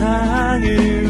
세상을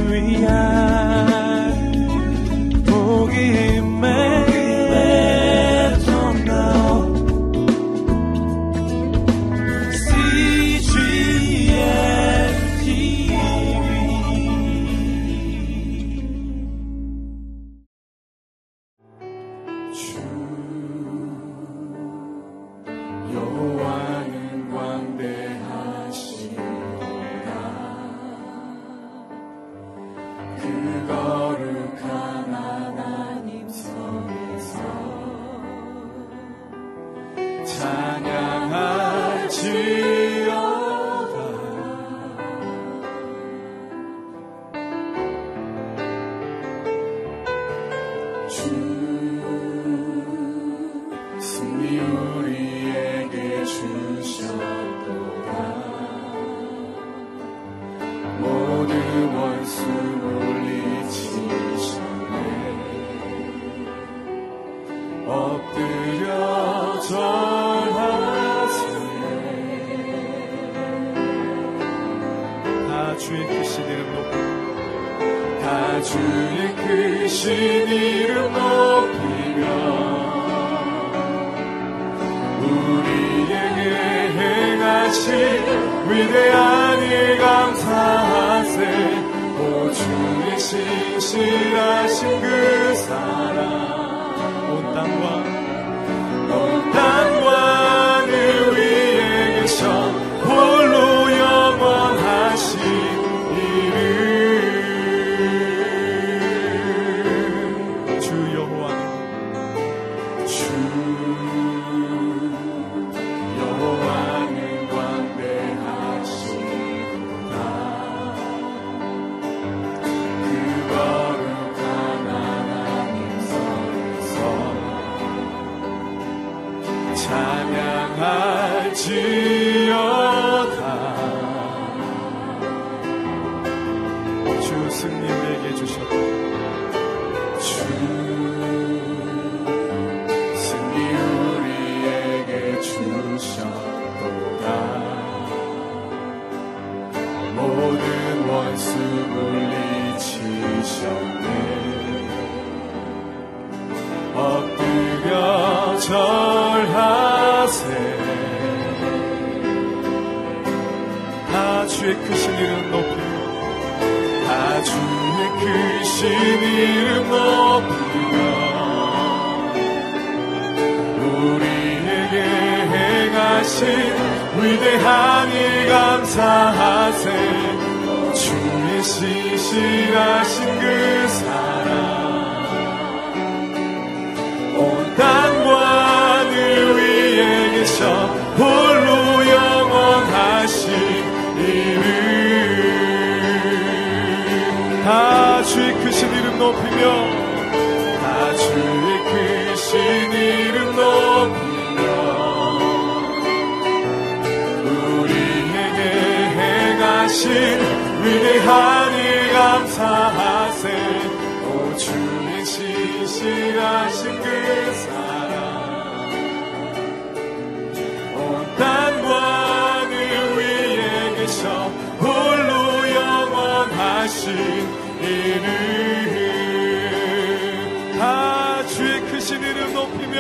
일 감사하세. 오 주의 신실하신 그 사랑. 온 땅과 계셔 홀로 영원하신 이름. 다 주의 크신 이름 높이며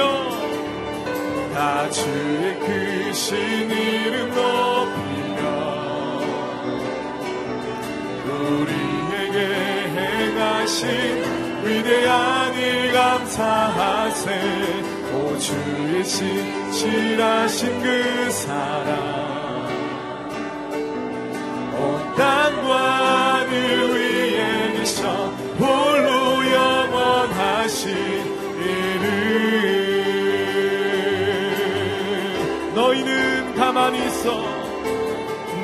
다 주의 크신 이름 높이며 행하신 위대한 일 감사하세. 오 주의 신실하신 그 사랑. 땅과 늘 위에 계셔 홀로 영원하신 이름 너희는 가만히 있어.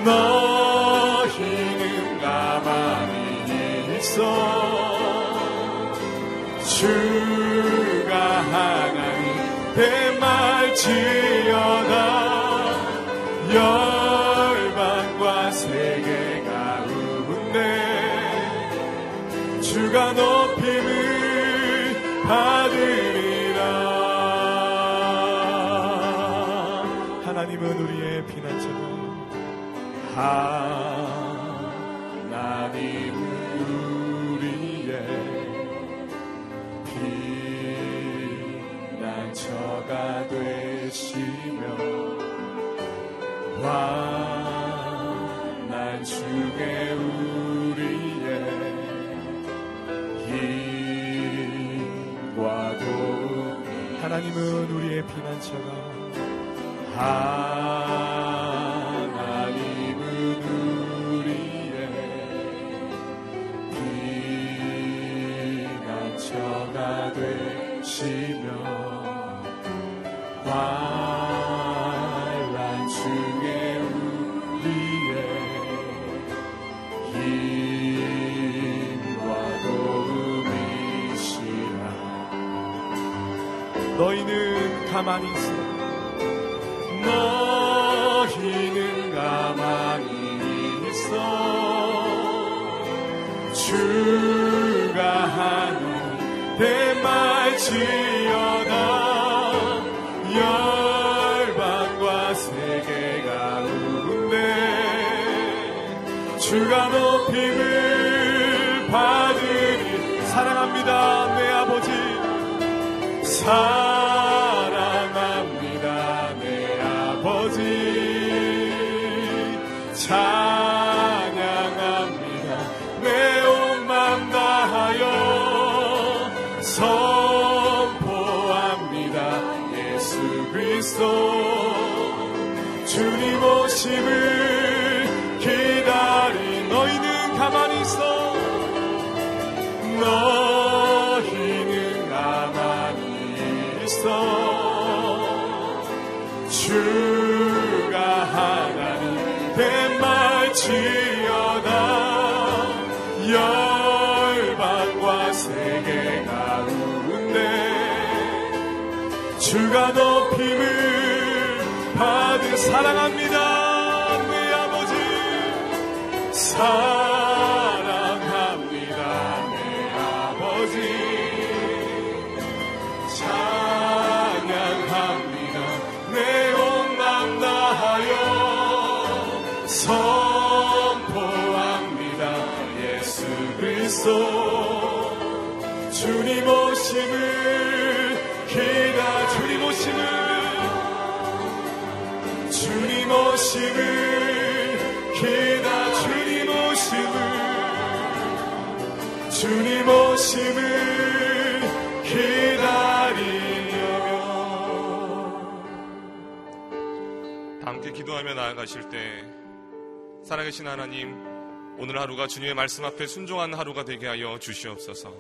너희는 가만히 있어 주가 하나님 대말지어다. 열방과 세계 주가 높임을 받으리라. 하나님은 우리의 피난처고 하 처가 되시며 환난 중에 우리의 힘과 도움 하나님은 우리의 피난처가 하나님은 우리의 피난처가 되시며 가만히 있어. 너희는 가만히 있어. 주가 하는 대말지어다. 열방과 세계 가운데 주가 높임을 받으니 사랑합니다. 내 아버지. 사랑 주가 높임을 사랑합니다. 내 아버지 사랑 그리스도 주님 오심을 기다. 주님 오심을. 주님 오심을 기다. 주님 오심을. 주님 오심을 기다리며. 다 함께 기도하며 나아가실 때 살아계신 하나님 오늘 하루가 주님의 말씀 앞에 순종한 하루가 되게 하여 주시옵소서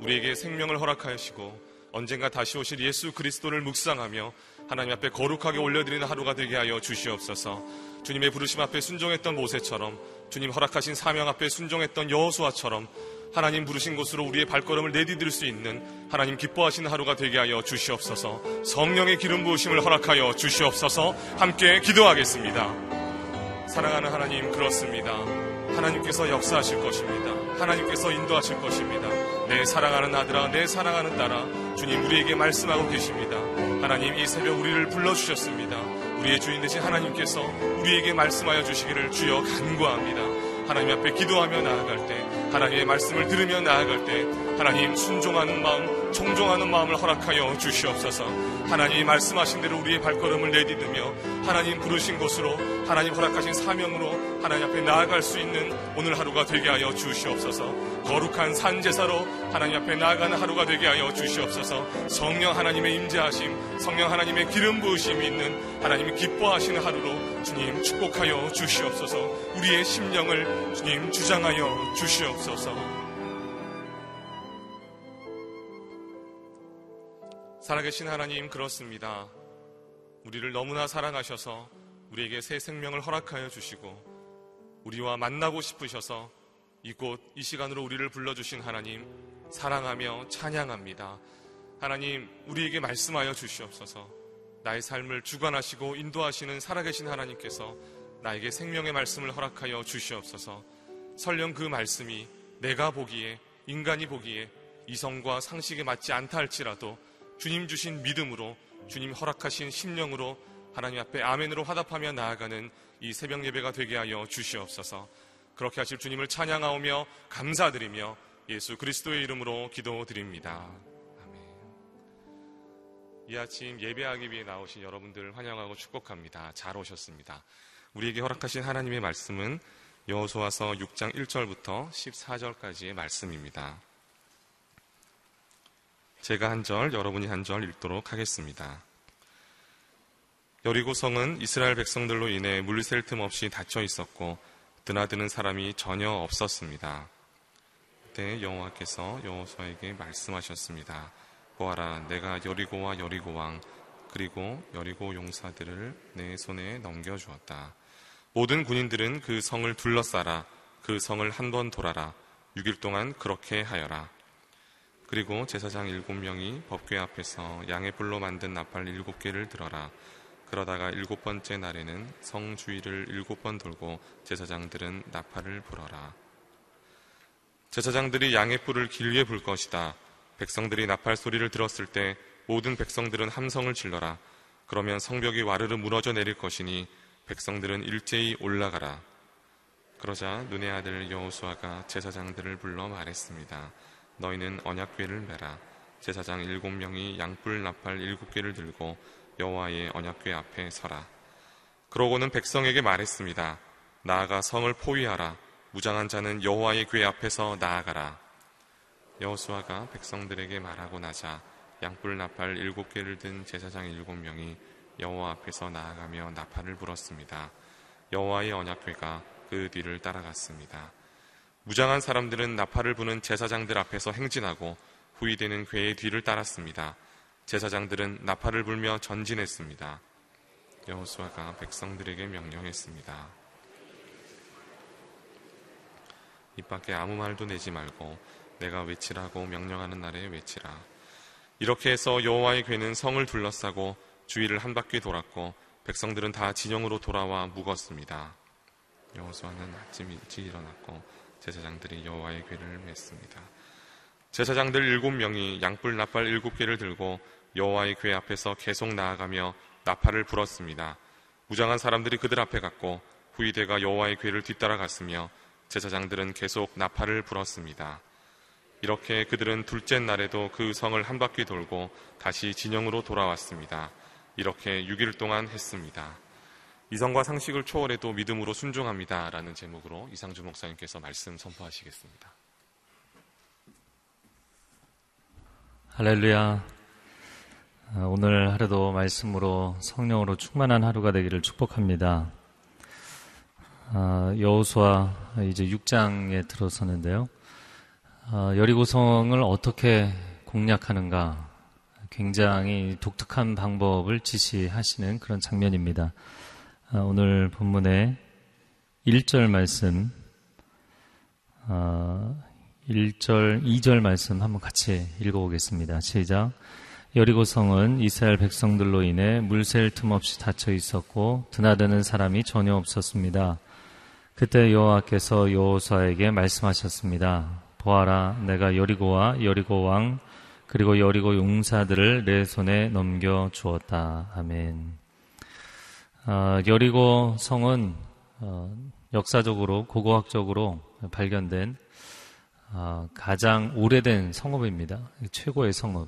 우리에게 생명을 허락하시고 언젠가 다시 오실 예수 그리스도를 묵상하며 하나님 앞에 거룩하게 올려드리는 하루가 되게 하여 주시옵소서 주님의 부르심 앞에 순종했던 모세처럼 주님 허락하신 사명 앞에 순종했던 여호수아처럼 하나님 부르신 곳으로 우리의 발걸음을 내디딜 수 있는 하나님 기뻐하시는 하루가 되게 하여 주시옵소서 성령의 기름 부으심을 허락하여 주시옵소서 함께 기도하겠습니다. 사랑하는 하나님 그렇습니다. 하나님께서 역사하실 것입니다. 하나님께서 인도하실 것입니다. 내 사랑하는 아들아, 내 사랑하는 딸아, 주님 우리에게 말씀하고 계십니다. 하나님 이 새벽 우리를 불러주셨습니다. 우리의 주인 되신 하나님께서 우리에게 말씀하여 주시기를 주여 간구합니다. 하나님 앞에 기도하며 나아갈 때, 하나님의 말씀을 들으며 나아갈 때, 하나님 순종하는 마음, 청종하는 마음을 허락하여 주시옵소서. 하나님이 말씀하신 대로 우리의 발걸음을 내디디며 하나님 부르신 곳으로 하나님 허락하신 사명으로 하나님 앞에 나아갈 수 있는 오늘 하루가 되게 하여 주시옵소서. 거룩한 산 제사로 하나님 앞에 나아가는 하루가 되게 하여 주시옵소서. 성령 하나님의 임재하심, 성령 하나님의 기름 부으심이 있는 하나님이 기뻐하시는 하루로 주님 축복하여 주시옵소서. 우리의 심령을 주님 주장하여 주시옵소서. 살아계신 하나님 그렇습니다. 우리를 너무나 사랑하셔서 우리에게 새 생명을 허락하여 주시고 우리와 만나고 싶으셔서 이곳 이 시간으로 우리를 불러주신 하나님 사랑하며 찬양합니다. 하나님 우리에게 말씀하여 주시옵소서 나의 삶을 주관하시고 인도하시는 살아계신 하나님께서 나에게 생명의 말씀을 허락하여 주시옵소서 설령 그 말씀이 내가 보기에 인간이 보기에 이성과 상식에 맞지 않다 할지라도 주님 주신 믿음으로 주님 허락하신 심령으로 하나님 앞에 아멘으로 화답하며 나아가는 이 새벽 예배가 되게 하여 주시옵소서. 그렇게 하실 주님을 찬양하오며 감사드리며 예수 그리스도의 이름으로 기도드립니다. 아멘. 이 아침 예배하기 위해 나오신 여러분들 환영하고 축복합니다. 잘 오셨습니다. 우리에게 허락하신 하나님의 말씀은 여호수아서 6장 1절부터 14절까지의 말씀입니다. 제가 한 절, 여러분이 한 절 읽도록 하겠습니다. 여리고 성은 이스라엘 백성들로 인해 물샐 틈 없이 닫혀 있었고 드나드는 사람이 전혀 없었습니다. 그때 여호와께서 여호수아에게 말씀하셨습니다. 보아라, 내가 여리고와 여리고 왕 그리고 여리고 용사들을 내 손에 넘겨주었다. 모든 군인들은 그 성을 둘러싸라. 그 성을 한 번 돌아라. 6일 동안 그렇게 하여라. 그리고 제사장 일곱 명이 법궤 앞에서 양의 뿔로 만든 나팔 일곱 개를 들어라. 그러다가 일곱 번째 날에는 성 주위를 일곱 번 돌고 제사장들은 나팔을 불어라. 제사장들이 양의 뿔을 길게 불 것이다. 백성들이 나팔 소리를 들었을 때 모든 백성들은 함성을 질러라. 그러면 성벽이 와르르 무너져 내릴 것이니 백성들은 일제히 올라가라. 그러자 눈의 아들 여호수아가 제사장들을 불러 말했습니다. 너희는 언약궤를 메라. 제사장 일곱 명이 양뿔 나팔 일곱 개를 들고 여호와의 언약궤 앞에 서라. 그러고는 백성에게 말했습니다. 나아가 성을 포위하라. 무장한 자는 여호와의 궤 앞에서 나아가라. 여호수아가 백성들에게 말하고 나자 양뿔 나팔 일곱 개를 든 제사장 일곱 명이 여호와 앞에서 나아가며 나팔을 불었습니다. 여호와의 언약궤가 그 뒤를 따라갔습니다. 무장한 사람들은 나팔을 부는 제사장들 앞에서 행진하고 후위되는 궤의 뒤를 따랐습니다. 제사장들은 나팔을 불며 전진했습니다. 여호수아가 백성들에게 명령했습니다. 입 밖에 아무 말도 내지 말고 내가 외치라고 명령하는 날에 외치라. 이렇게 해서 여호와의 궤는 성을 둘러싸고 주위를 한 바퀴 돌았고 백성들은 다 진영으로 돌아와 묵었습니다. 여호수아는 아침 일찍 일어났고 제사장들이 여호와의 궤를 맸습니다. 제사장들 일곱 명이 양뿔 나팔 일곱 개를 들고 여호와의 궤 앞에서 계속 나아가며 나팔을 불었습니다. 무장한 사람들이 그들 앞에 갔고 후위대가 여호와의 궤를 뒤따라갔으며 제사장들은 계속 나팔을 불었습니다. 이렇게 그들은 둘째 날에도 그 성을 한 바퀴 돌고 다시 진영으로 돌아왔습니다. 이렇게 6일 동안 했습니다. 이성과 상식을 초월해도 믿음으로 순종합니다. 라는 제목으로 이상주 목사님께서 말씀 선포하시겠습니다. 할렐루야. 아, 오늘 하루도 말씀으로 성령으로 충만한 하루가 되기를 축복합니다. 아, 여호수아 이제 6장에 들어서는데요. 아, 여리고성을 어떻게 공략하는가 굉장히 독특한 방법을 지시하시는 그런 장면입니다. 아, 오늘 본문의 1절 말씀, 1절, 아, 2절 말씀 한번 같이 읽어보겠습니다. 시작. 여리고성은 이스라엘 백성들로 인해 물샐 틈 없이 닫혀 있었고 드나드는 사람이 전혀 없었습니다. 그때 여호와께서 여호수아에게 말씀하셨습니다. 보아라, 내가 여리고와 여리고 왕 그리고 여리고 용사들을 내 손에 넘겨 주었다. 아멘. 어, 여리고 성은 어, 역사적으로 고고학적으로 발견된 어, 가장 오래된 성읍입니다. 최고의 성읍.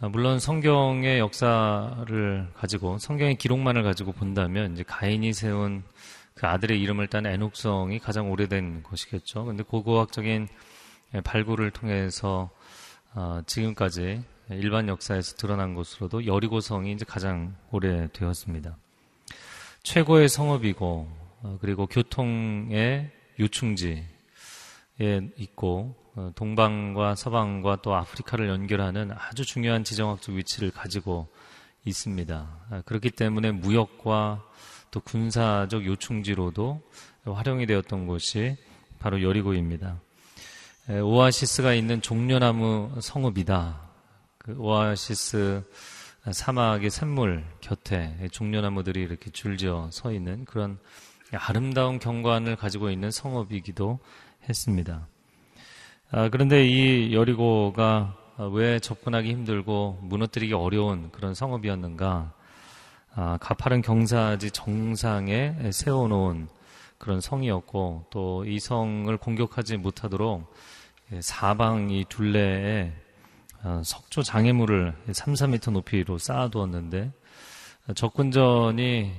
아, 물론 성경의 역사를 가지고 성경의 기록만을 가지고 본다면 이제 가인이 세운 그 아들의 이름을 딴 애녹성이 가장 오래된 것이겠죠. 근데 고고학적인 발굴을 통해서 어, 지금까지 일반 역사에서 드러난 것으로도 여리고성이 이제 가장 오래되었습니다. 최고의 성읍이고 어, 그리고 교통의 요충지에 있고 어, 동방과 서방과 또 아프리카를 연결하는 아주 중요한 지정학적 위치를 가지고 있습니다. 아, 그렇기 때문에 무역과 또 군사적 요충지로도 활용이 되었던 곳이 바로 여리고입니다. 오아시스가 있는 종려나무 성읍이다. 그 오아시스 사막의 샘물 곁에 종려나무들이 이렇게 줄지어 서 있는 그런 아름다운 경관을 가지고 있는 성읍이기도 했습니다. 아, 그런데 이 여리고가 왜 접근하기 힘들고 무너뜨리기 어려운 그런 성읍이었는가? 아, 가파른 경사지 정상에 세워놓은 그런 성이었고 또 이 성을 공격하지 못하도록 예, 사방이 둘레에 어, 석조 장애물을 3, 4미터 높이로 쌓아두었는데 접근전이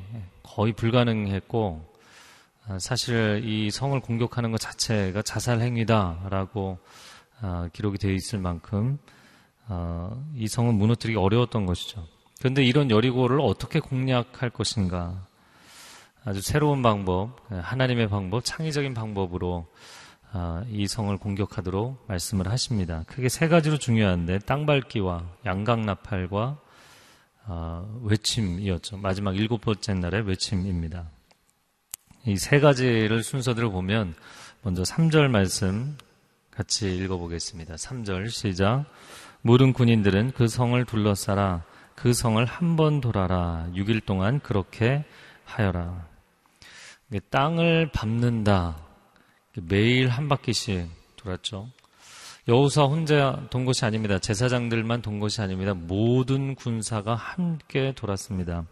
거의 불가능했고 아, 사실 이 성을 공격하는 것 자체가 자살 행위다라고 아, 기록이 되어 있을 만큼 아, 이 성은 무너뜨리기 어려웠던 것이죠. 그런데 이런 여리고를 어떻게 공략할 것인가? 아주 새로운 방법, 하나님의 방법, 창의적인 방법으로 이 성을 공격하도록 말씀을 하십니다. 크게 세 가지로 중요한데 땅밟기와 양강나팔과 외침이었죠. 마지막 일곱 번째 날의 외침입니다. 이 세 가지를 순서대로 보면 먼저 3절 말씀 같이 읽어보겠습니다. 3절 시작. 모든 군인들은 그 성을 둘러싸라. 그 성을 한 번 돌아라. 6일 동안 그렇게 하여라. 땅을 밟는다. 매일 한 바퀴씩 돌았죠. 여우사 혼자 돈 것이 아닙니다. 제사장들만 돈 것이 아닙니다. 모든 군사가 함께 돌았습니다.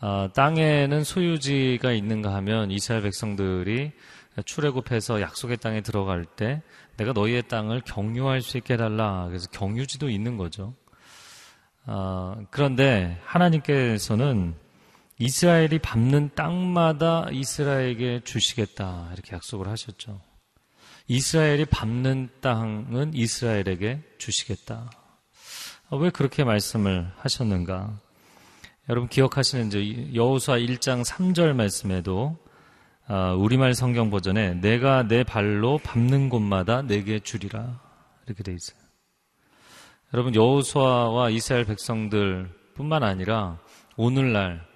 어, 땅에는 소유지가 있는가 하면 이스라엘 백성들이 출애굽해서 약속의 땅에 들어갈 때 내가 너희의 땅을 경유할 수 있게 해달라. 그래서 경유지도 있는 거죠. 어, 그런데 하나님께서는 이스라엘이 밟는 땅마다 이스라엘에게 주시겠다. 이렇게 약속을 하셨죠. 이스라엘이 밟는 땅은 이스라엘에게 주시겠다. 왜 그렇게 말씀을 하셨는가? 여러분 기억하시는 이 여호수아 1장 3절 말씀에도 아, 우리말 성경 버전에 내가 내 발로 밟는 곳마다 내게 주리라 이렇게 돼 있어요. 여러분 여호수아와 이스라엘 백성들뿐만 아니라 오늘날 아,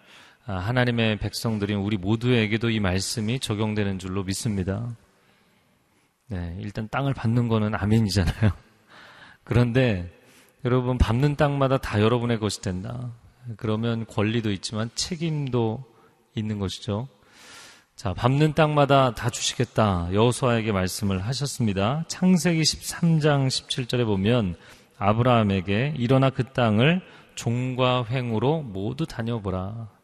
하나님의 백성들인 우리 모두에게도 이 말씀이 적용되는 줄로 믿습니다. 네, 일단 땅을 밟는 거는 아멘이잖아요. 그런데 여러분 밟는 땅마다 다 여러분의 것이 된다. 그러면 권리도 있지만 책임도 있는 것이죠. 자, 밟는 땅마다 다 주시겠다. 여호수아에게 말씀을 하셨습니다. 창세기 13장 17절에 보면 아브라함에게 일어나 그 땅을 종과 횡으로 모두 다녀보라.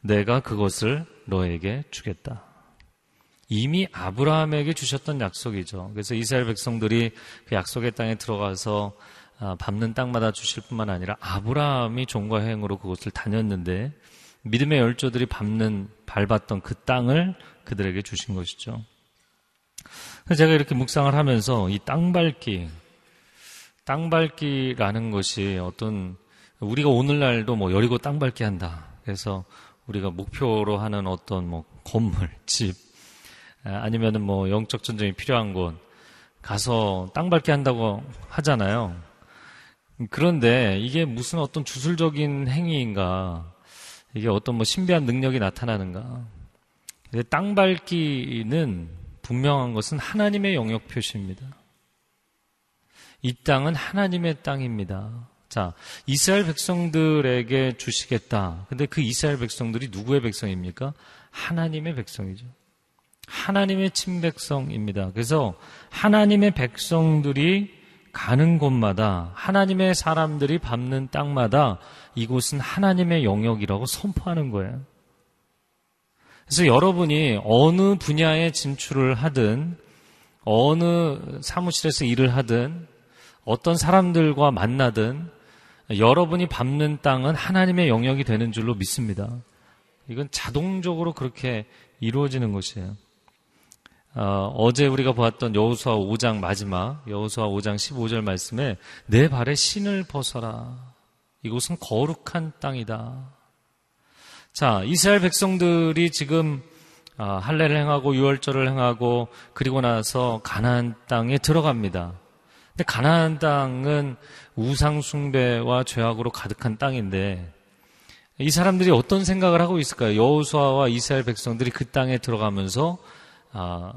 내가 그것을 너에게 주겠다. 이미 아브라함에게 주셨던 약속이죠. 그래서 이스라엘 백성들이 그 약속의 땅에 들어가서 아, 밟는 땅마다 주실 뿐만 아니라 아브라함이 종과 행으로 그곳을 다녔는데 믿음의 열조들이 밟는 밟았던 그 땅을 그들에게 주신 것이죠. 제가 이렇게 묵상을 하면서 이 땅밟기, 땅밟기라는 것이 어떤 우리가 오늘날도 뭐 여리고 땅밟기 한다. 그래서 우리가 목표로 하는 어떤 뭐 건물, 집 아, 아니면은 뭐 영적 전쟁이 필요한 곳 가서 땅밟기 한다고 하잖아요. 그런데 이게 무슨 어떤 주술적인 행위인가? 이게 어떤 뭐 신비한 능력이 나타나는가? 땅 밟기는 분명한 것은 하나님의 영역 표시입니다. 이 땅은 하나님의 땅입니다. 자, 이스라엘 백성들에게 주시겠다. 근데 그 이스라엘 백성들이 누구의 백성입니까? 하나님의 백성이죠. 하나님의 친백성입니다. 그래서 하나님의 백성들이 가는 곳마다 하나님의 사람들이 밟는 땅마다 이곳은 하나님의 영역이라고 선포하는 거예요. 그래서 여러분이 어느 분야에 진출을 하든 어느 사무실에서 일을 하든 어떤 사람들과 만나든 여러분이 밟는 땅은 하나님의 영역이 되는 줄로 믿습니다. 이건 자동적으로 그렇게 이루어지는 것이에요. 어, 제 우리가 보았던 여호수아 5장 마지막 여호수아 5장 15절 말씀에 내 발에 신을 벗어라. 이곳은 거룩한 땅이다. 자, 이스라엘 백성들이 지금 어, 할례를 행하고 유월절을 행하고 그리고 나서 가나안 땅에 들어갑니다. 근데 가나안 땅은 우상 숭배와 죄악으로 가득한 땅인데 이 사람들이 어떤 생각을 하고 있을까요? 여호수아와 이스라엘 백성들이 그 땅에 들어가면서 아,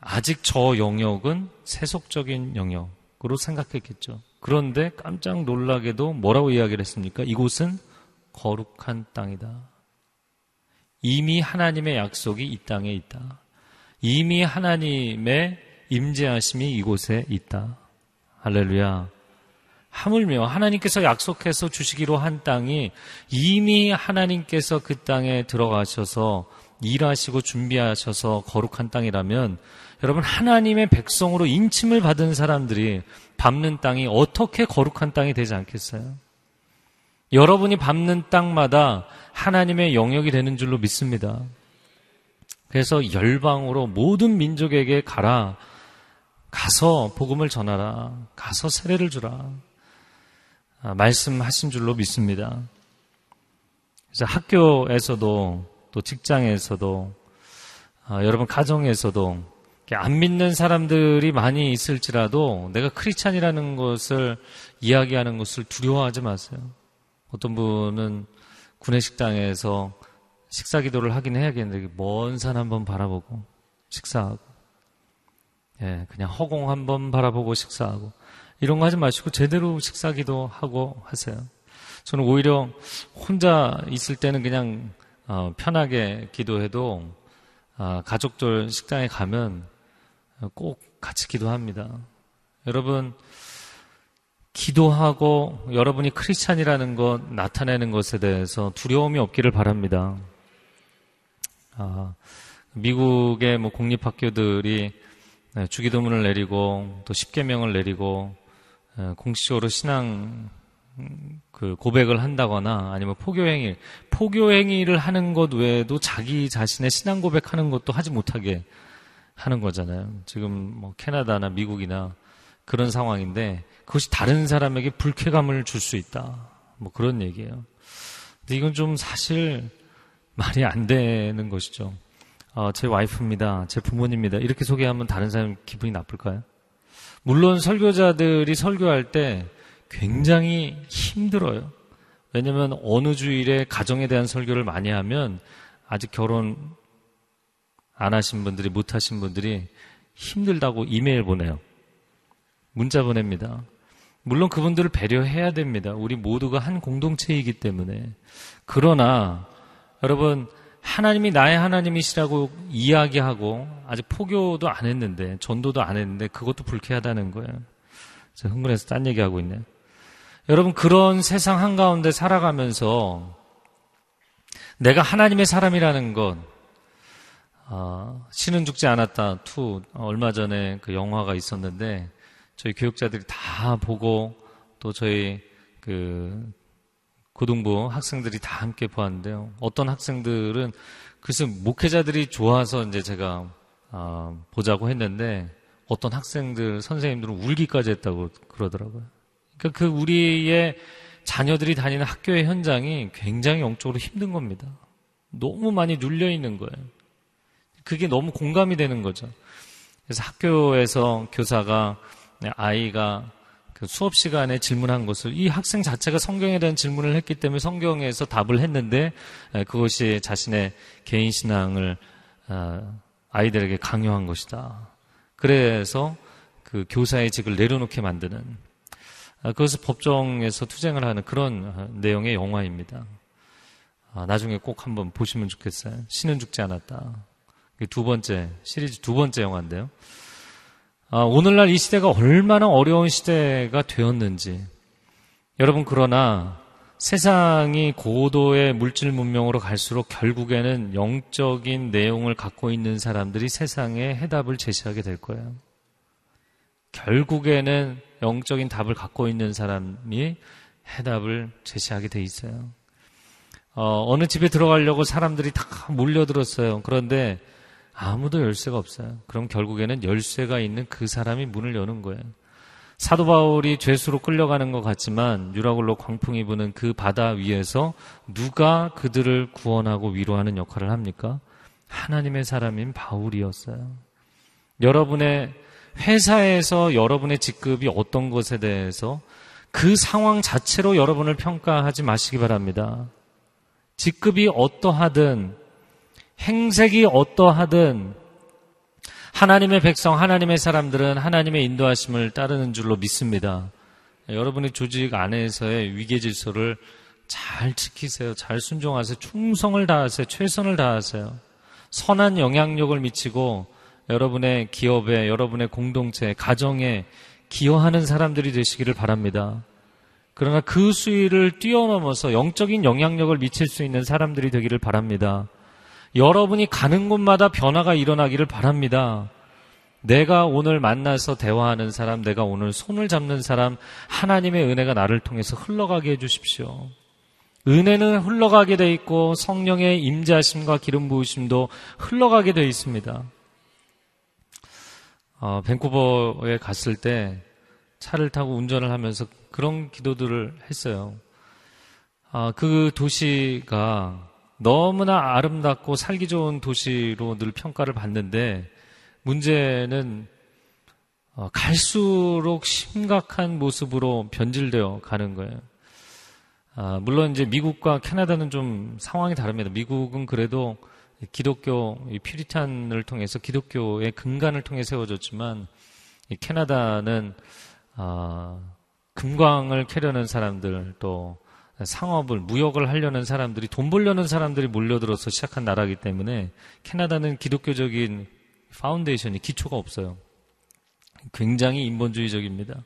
아직 저 영역은 세속적인 영역으로 생각했겠죠. 그런데 깜짝 놀라게도 뭐라고 이야기를 했습니까? 이곳은 거룩한 땅이다. 이미 하나님의 약속이 이 땅에 있다. 이미 하나님의 임재하심이 이곳에 있다. 할렐루야. 하물며 하나님께서 약속해서 주시기로 한 땅이 이미 하나님께서 그 땅에 들어가셔서 일하시고 준비하셔서 거룩한 땅이라면 여러분 하나님의 백성으로 인침을 받은 사람들이 밟는 땅이 어떻게 거룩한 땅이 되지 않겠어요? 여러분이 밟는 땅마다 하나님의 영역이 되는 줄로 믿습니다. 그래서 열방으로 모든 민족에게 가라. 가서 복음을 전하라. 가서 세례를 주라. 아, 말씀하신 줄로 믿습니다. 그래서 학교에서도 또 직장에서도 아, 여러분 가정에서도 안 믿는 사람들이 많이 있을지라도 내가 크리스찬이라는 것을 이야기하는 것을 두려워하지 마세요. 어떤 분은 구내식당에서 식사 기도를 하긴 해야겠는데 먼 산 한번 바라보고 식사하고 예, 그냥 허공 한번 바라보고 식사하고 이런 거 하지 마시고 제대로 식사 기도 하고 하세요. 저는 오히려 혼자 있을 때는 그냥 어, 편하게 기도해도 어, 가족들 식당에 가면 꼭 같이 기도합니다. 여러분 기도하고 여러분이 크리스찬이라는 것 나타내는 것에 대해서 두려움이 없기를 바랍니다. 아, 미국의 뭐 공립학교들이 네, 주기도문을 내리고 또 십계명을 내리고 네, 공식적으로 신앙 그 고백을 한다거나 아니면 포교행위 포교행위를 하는 것 외에도 자기 자신의 신앙 고백하는 것도 하지 못하게 하는 거잖아요. 지금 뭐 캐나다나 미국이나 그런 상황인데 그것이 다른 사람에게 불쾌감을 줄 수 있다. 뭐 그런 얘기예요. 근데 이건 좀 사실 말이 안 되는 것이죠. 어, 제 와이프입니다. 제 부모님입니다. 이렇게 소개하면 다른 사람 기분이 나쁠까요? 물론 설교자들이 설교할 때 굉장히 힘들어요. 왜냐하면 어느 주일에 가정에 대한 설교를 많이 하면 아직 결혼 안 하신 분들이 못 하신 분들이 힘들다고 이메일 보내요. 문자 보냅니다. 물론 그분들을 배려해야 됩니다. 우리 모두가 한 공동체이기 때문에. 그러나 여러분 하나님이 나의 하나님이시라고 이야기하고 아직 포교도 안 했는데 전도도 안 했는데 그것도 불쾌하다는 거예요. 제가 흥분해서 딴 얘기하고 있네요. 여러분 그런 세상 한가운데 살아가면서 내가 하나님의 사람이라는 것 어, 신은 죽지 않았다 two 얼마 전에 그 영화가 있었는데 저희 교육자들이 다 보고 또 저희 그 고등부 학생들이 다 함께 보았는데요. 어떤 학생들은 글쎄 목회자들이 좋아서 이제 제가 어, 보자고 했는데 어떤 학생들 선생님들은 울기까지 했다고 그러더라고요. 그러니까 그 우리의 자녀들이 다니는 학교의 현장이 굉장히 영적으로 힘든 겁니다. 너무 많이 눌려 있는 거예요. 그게 너무 공감이 되는 거죠. 그래서 학교에서 교사가 아이가 그 수업 시간에 질문한 것을 이 학생 자체가 성경에 대한 질문을 했기 때문에 성경에서 답을 했는데 그것이 자신의 개인 신앙을 어, 아이들에게 강요한 것이다. 그래서 그 교사의 직을 내려놓게 만드는 아, 그것을 법정에서 투쟁을 하는 그런 어, 내용의 영화입니다. 아, 나중에 꼭 한번 보시면 좋겠어요. 신은 죽지 않았다. 두 번째 시리즈 두 번째 영화인데요. 아, 오늘날 이 시대가 얼마나 어려운 시대가 되었는지. 여러분, 그러나 세상이 고도의 물질 문명으로 갈수록 결국에는 영적인 내용을 갖고 있는 사람들이 세상에 해답을 제시하게 될 거예요. 결국에는 영적인 답을 갖고 있는 사람이 해답을 제시하게 돼 있어요. 어, 어느 집에 들어가려고 사람들이 다 몰려들었어요. 그런데 아무도 열쇠가 없어요. 그럼 결국에는 열쇠가 있는 그 사람이 문을 여는 거예요. 사도 바울이 죄수로 끌려가는 것 같지만 유라굴로 광풍이 부는 그 바다 위에서 누가 그들을 구원하고 위로하는 역할을 합니까? 하나님의 사람인 바울이었어요. 여러분의 회사에서 여러분의 직급이 어떤 것에 대해서 그 상황 자체로 여러분을 평가하지 마시기 바랍니다. 직급이 어떠하든 행색이 어떠하든 하나님의 백성, 하나님의 사람들은 하나님의 인도하심을 따르는 줄로 믿습니다. 여러분의 조직 안에서의 위계 질서를 잘 지키세요. 잘 순종하세요. 충성을 다하세요. 최선을 다하세요. 선한 영향력을 미치고 여러분의 기업에, 여러분의 공동체, 가정에 기여하는 사람들이 되시기를 바랍니다. 그러나 그 수위를 뛰어넘어서 영적인 영향력을 미칠 수 있는 사람들이 되기를 바랍니다. 여러분이 가는 곳마다 변화가 일어나기를 바랍니다. 내가 오늘 만나서 대화하는 사람, 내가 오늘 손을 잡는 사람, 하나님의 은혜가 나를 통해서 흘러가게 해주십시오. 은혜는 흘러가게 돼 있고 성령의 임재하심과 기름 부으심도 흘러가게 돼 있습니다. 어, 밴쿠버에 갔을 때 차를 타고 운전을 하면서 그런 기도들을 했어요. 아, 그 도시가 너무나 아름답고 살기 좋은 도시로 늘 평가를 받는데 문제는 어, 갈수록 심각한 모습으로 변질되어 가는 거예요. 아, 물론 이제 미국과 캐나다는 좀 상황이 다릅니다. 미국은 그래도 기독교 Puritan을 통해서 기독교의 근간을 통해 세워졌지만 캐나다는 아, 금광을 캐려는 사람들 또 상업을 무역을 하려는 사람들이 돈 벌려는 사람들이 몰려들어서 시작한 나라이기 때문에 캐나다는 기독교적인 foundation이 기초가 없어요. 굉장히 인본주의적입니다.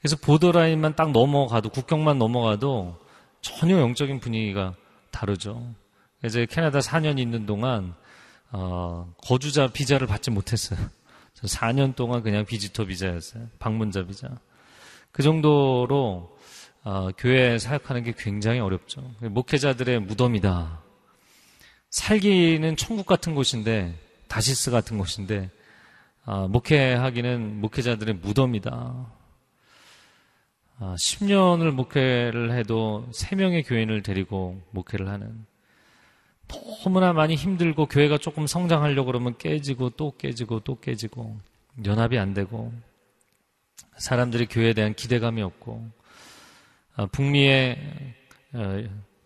그래서 보더라인만 딱 넘어가도 국경만 넘어가도 전혀 영적인 분위기가 다르죠. 그래서 캐나다 4년 있는 동안 어, 거주자 비자를 받지 못했어요. 4년 동안 그냥 비지터 비자였어요. 방문자 비자. 그 정도로 어, 교회 사역하는 게 굉장히 어렵죠. 목회자들의 무덤이다. 살기는 천국 같은 곳인데 다시스 같은 곳인데 어, 목회하기는 목회자들의 무덤이다. 10년을 아, 목회를 해도 3명의 교인을 데리고 목회를 하는 너무나 많이 힘들고 교회가 조금 성장하려고 그러면 깨지고 또 깨지고 또 깨지고 연합이 안 되고 사람들이 교회에 대한 기대감이 없고 아, 북미의 어,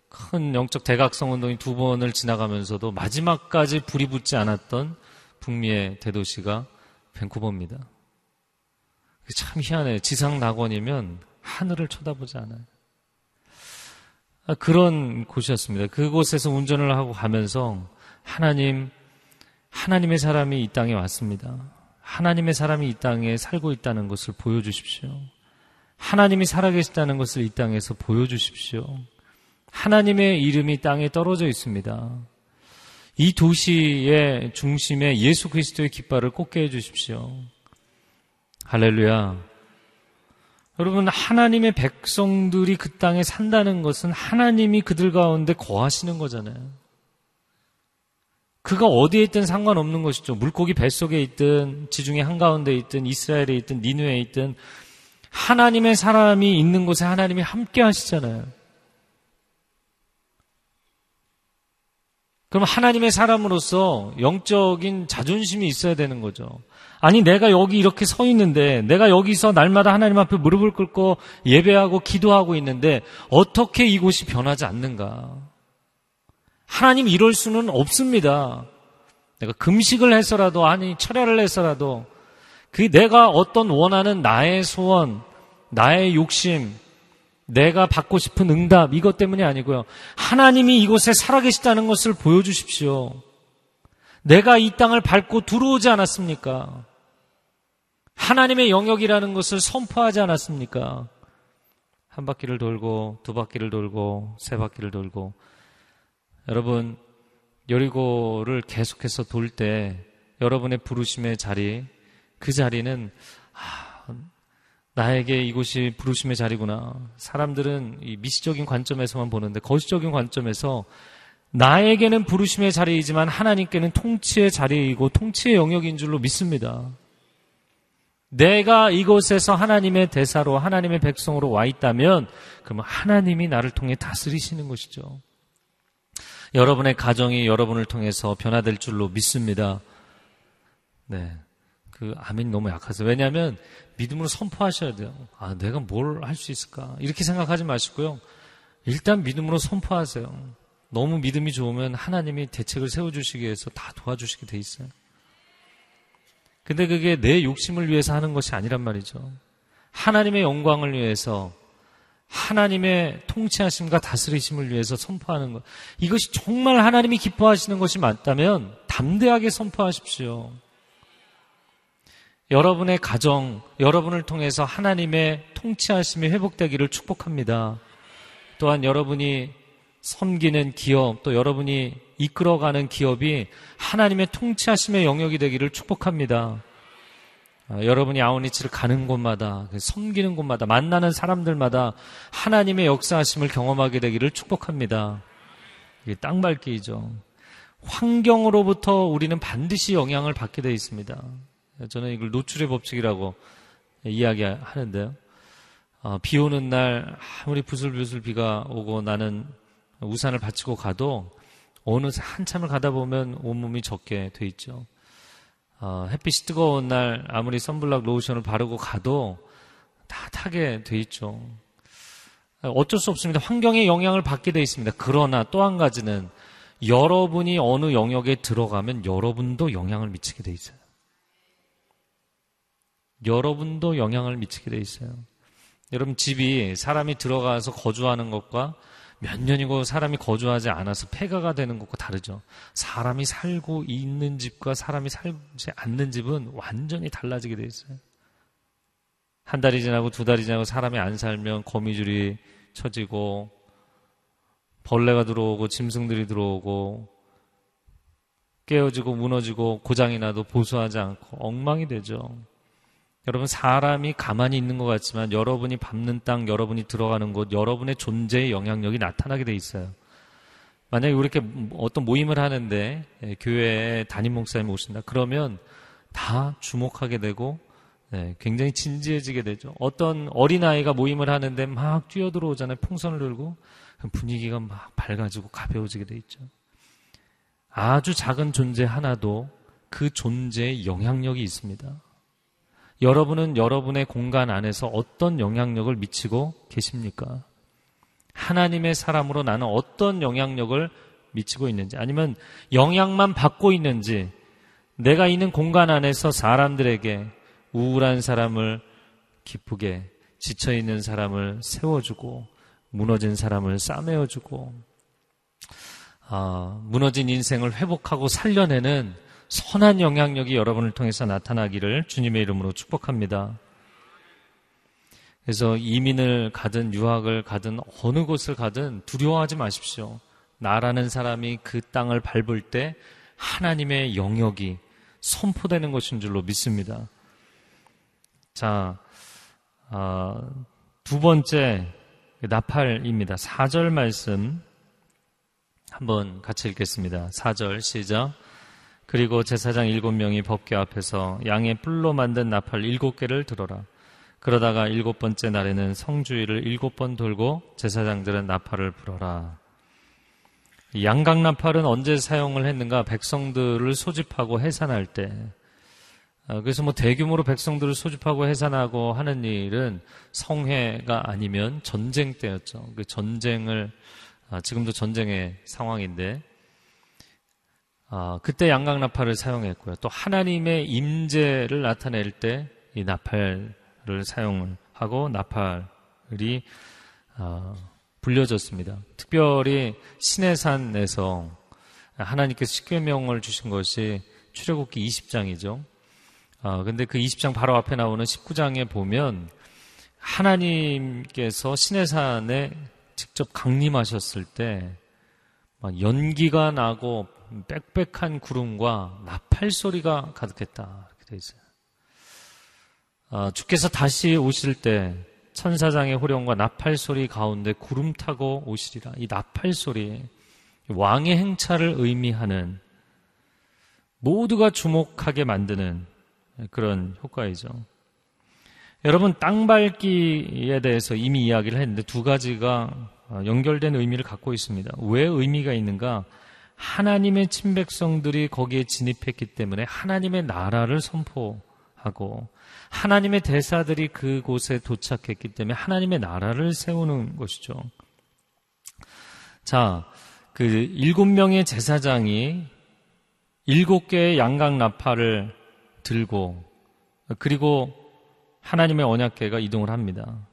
큰 영적 대각성 운동이 두 번을 지나가면서도 마지막까지 불이 붙지 않았던 북미의 대도시가 밴쿠버입니다. 참 희한해요. 지상 낙원이면 하늘을 쳐다보지 않아요. 아, 그런 곳이었습니다. 그곳에서 운전을 하고 가면서 하나님, 하나님의 사람이 이 땅에 왔습니다. 하나님의 사람이 이 땅에 살고 있다는 것을 보여주십시오. 하나님이 살아계시다는 것을 이 땅에서 보여주십시오. 하나님의 이름이 땅에 떨어져 있습니다. 이 도시의 중심에 예수 그리스도의 깃발을 꽂게 해주십시오. 할렐루야. 여러분, 하나님의 백성들이 그 땅에 산다는 것은 하나님이 그들 가운데 거하시는 거잖아요. 그가 어디에 있든 상관없는 것이죠. 물고기 뱃속에 있든, 지중해 한가운데 있든, 이스라엘에 있든, 니누에 있든, 하나님의 사람이 있는 곳에 하나님이 함께 하시잖아요. 그럼 하나님의 사람으로서 영적인 자존심이 있어야 되는 거죠. 아니, 내가 여기 이렇게 서 있는데, 내가 여기서 날마다 하나님 앞에 무릎을 꿇고 예배하고 기도하고 있는데, 어떻게 이곳이 변하지 않는가? 하나님 이럴 수는 없습니다. 내가 금식을 해서라도, 아니, 철야를 해서라도, 그 내가 어떤 원하는 나의 소원, 나의 욕심, 내가 받고 싶은 응답, 이것 때문이 아니고요. 하나님이 이곳에 살아계시다는 것을 보여주십시오. 내가 이 땅을 밟고 들어오지 않았습니까? 하나님의 영역이라는 것을 선포하지 않았습니까? 한 바퀴를 돌고, 두 바퀴를 돌고, 세 바퀴를 돌고. 여러분, 여리고를 계속해서 돌 때, 여러분의 부르심의 자리, 그 자리는, 아, 나에게 이곳이 부르심의 자리구나. 사람들은 이 미시적인 관점에서만 보는데 거시적인 관점에서 나에게는 부르심의 자리이지만 하나님께는 통치의 자리이고 통치의 영역인 줄로 믿습니다. 내가 이곳에서 하나님의 대사로 하나님의 백성으로 와 있다면 그러면 하나님이 나를 통해 다스리시는 것이죠. 여러분의 가정이 여러분을 통해서 변화될 줄로 믿습니다. 네. 그 아멘이 너무 약하세요. 왜냐하면 믿음으로 선포하셔야 돼요. 아, 내가 뭘 할 수 있을까? 이렇게 생각하지 마시고요. 일단 믿음으로 선포하세요. 너무 믿음이 좋으면 하나님이 대책을 세워주시기 위해서 다 도와주시게 돼 있어요. 근데 그게 내 욕심을 위해서 하는 것이 아니란 말이죠. 하나님의 영광을 위해서 하나님의 통치하심과 다스리심을 위해서 선포하는 것. 이것이 정말 하나님이 기뻐하시는 것이 맞다면 담대하게 선포하십시오. 여러분의 가정, 여러분을 통해서 하나님의 통치하심이 회복되기를 축복합니다. 또한 여러분이 섬기는 기업, 또 여러분이 이끌어가는 기업이 하나님의 통치하심의 영역이 되기를 축복합니다. 아, 여러분이 아우니치를 가는 곳마다, 그 섬기는 곳마다, 만나는 사람들마다 하나님의 역사하심을 경험하게 되기를 축복합니다. 이게 땅 밟기이죠. 환경으로부터 우리는 반드시 영향을 받게 되어 있습니다. 저는 이걸 노출의 법칙이라고 이야기하는데요. 어, 비 오는 날 아무리 부슬부슬 비가 오고 나는 우산을 받치고 가도 어느 한참을 가다 보면 온몸이 젖게 돼 있죠. 어, 햇빛이 뜨거운 날 아무리 선블락 로션을 바르고 가도 다 타게 돼 있죠. 어쩔 수 없습니다. 환경의 영향을 받게 돼 있습니다. 그러나 또 한 가지는 여러분이 어느 영역에 들어가면 여러분도 영향을 미치게 돼 있어요. 여러분도 영향을 미치게 돼 있어요. 여러분 집이 사람이 들어가서 거주하는 것과 몇 년이고 사람이 거주하지 않아서 폐가가 되는 것과 다르죠. 사람이 살고 있는 집과 사람이 살지 않는 집은 완전히 달라지게 돼 있어요. 한 달이 지나고 두 달이 지나고 사람이 안 살면 거미줄이 쳐지고 벌레가 들어오고 짐승들이 들어오고 깨어지고 무너지고 고장이 나도 보수하지 않고 엉망이 되죠. 여러분 사람이 가만히 있는 것 같지만 여러분이 밟는 땅, 여러분이 들어가는 곳, 여러분의 존재의 영향력이 나타나게 돼 있어요. 만약에 이렇게 어떤 모임을 하는데 예, 교회에 담임 목사님 오신다. 그러면 다 주목하게 되고 네, 굉장히 진지해지게 되죠. 어떤 어린아이가 모임을 하는데 막 뛰어들어오잖아요. 풍선을 들고 분위기가 막 밝아지고 가벼워지게 돼 있죠. 아주 작은 존재 하나도 그 존재의 영향력이 있습니다. 여러분은 여러분의 공간 안에서 어떤 영향력을 미치고 계십니까? 하나님의 사람으로 나는 어떤 영향력을 미치고 있는지, 아니면 영향만 받고 있는지, 내가 있는 공간 안에서 사람들에게 우울한 사람을 기쁘게, 지쳐있는 사람을 세워주고, 무너진 사람을 싸매어주고, 아, 무너진 인생을 회복하고 살려내는 선한 영향력이 여러분을 통해서 나타나기를 주님의 이름으로 축복합니다. 그래서 이민을 가든 유학을 가든 어느 곳을 가든 두려워하지 마십시오. 나라는 사람이 그 땅을 밟을 때 하나님의 영역이 선포되는 것인 줄로 믿습니다. 자, 어, 두 번째 나팔입니다. 4절 말씀 한번 같이 읽겠습니다. 4절 시작. 그리고 제사장 일곱 명이 법궤 앞에서 양의 뿔로 만든 나팔 일곱 개를 들어라. 그러다가 일곱 번째 날에는 성주일을 일곱 번 돌고 제사장들은 나팔을 불어라. 양각 나팔은 언제 사용을 했는가? 백성들을 소집하고 해산할 때. 아, 그래서 뭐 대규모로 백성들을 소집하고 해산하고 하는 일은 성회가 아니면 전쟁 때였죠. 그 전쟁을 아, 지금도 전쟁의 상황인데 어, 그때 양각 나팔을 사용했고요. 또 하나님의 임재를 나타낼 때 이 나팔을 사용을 하고 나팔이 어, 불려졌습니다. 특별히 신해산에서 하나님께서 십계명을 주신 것이 출애굽기 20장이죠. 어, 근데 그 20장 바로 앞에 나오는 19장에 보면 하나님께서 신해산에 직접 강림하셨을 때 연기가 나고 빽빽한 구름과 나팔 소리가 가득했다. 이렇게 되어 있어요. 어, 주께서 다시 오실 때 천사장의 호령과 나팔 소리 가운데 구름 타고 오시리라. 이 나팔 소리, 왕의 행차를 의미하는 모두가 주목하게 만드는 그런 효과이죠. 여러분, 땅 밟기에 대해서 이미 이야기를 했는데 두 가지가 연결된 의미를 갖고 있습니다. 왜 의미가 있는가? 하나님의 친백성들이 거기에 진입했기 때문에 하나님의 나라를 선포하고 하나님의 대사들이 그곳에 도착했기 때문에 하나님의 나라를 세우는 것이죠. 자, 그 일곱 명의 제사장이 일곱 개의 양각 나팔을 들고 그리고 하나님의 언약계가 이동을 합니다.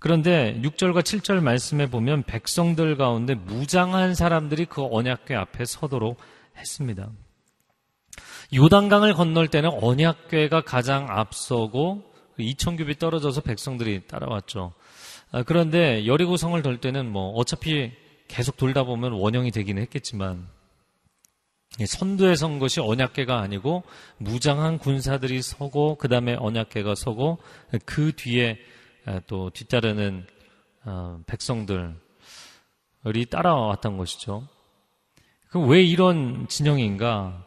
그런데 6절과 7절 말씀에 보면 백성들 가운데 무장한 사람들이 그 언약궤 앞에 서도록 했습니다. 요단강을 건널 때는 언약궤가 가장 앞서고 2천 규빗 떨어져서 백성들이 따라왔죠. 아, 그런데 여리고성을 돌 때는 뭐 어차피 계속 돌다 보면 원형이 되기는 했겠지만 선두에 선 것이 언약궤가 아니고 무장한 군사들이 서고 그 다음에 언약궤가 서고 그 뒤에 아, 또 뒤따르는 어, 백성들이 따라왔던 것이죠. 왜 이런 진영인가?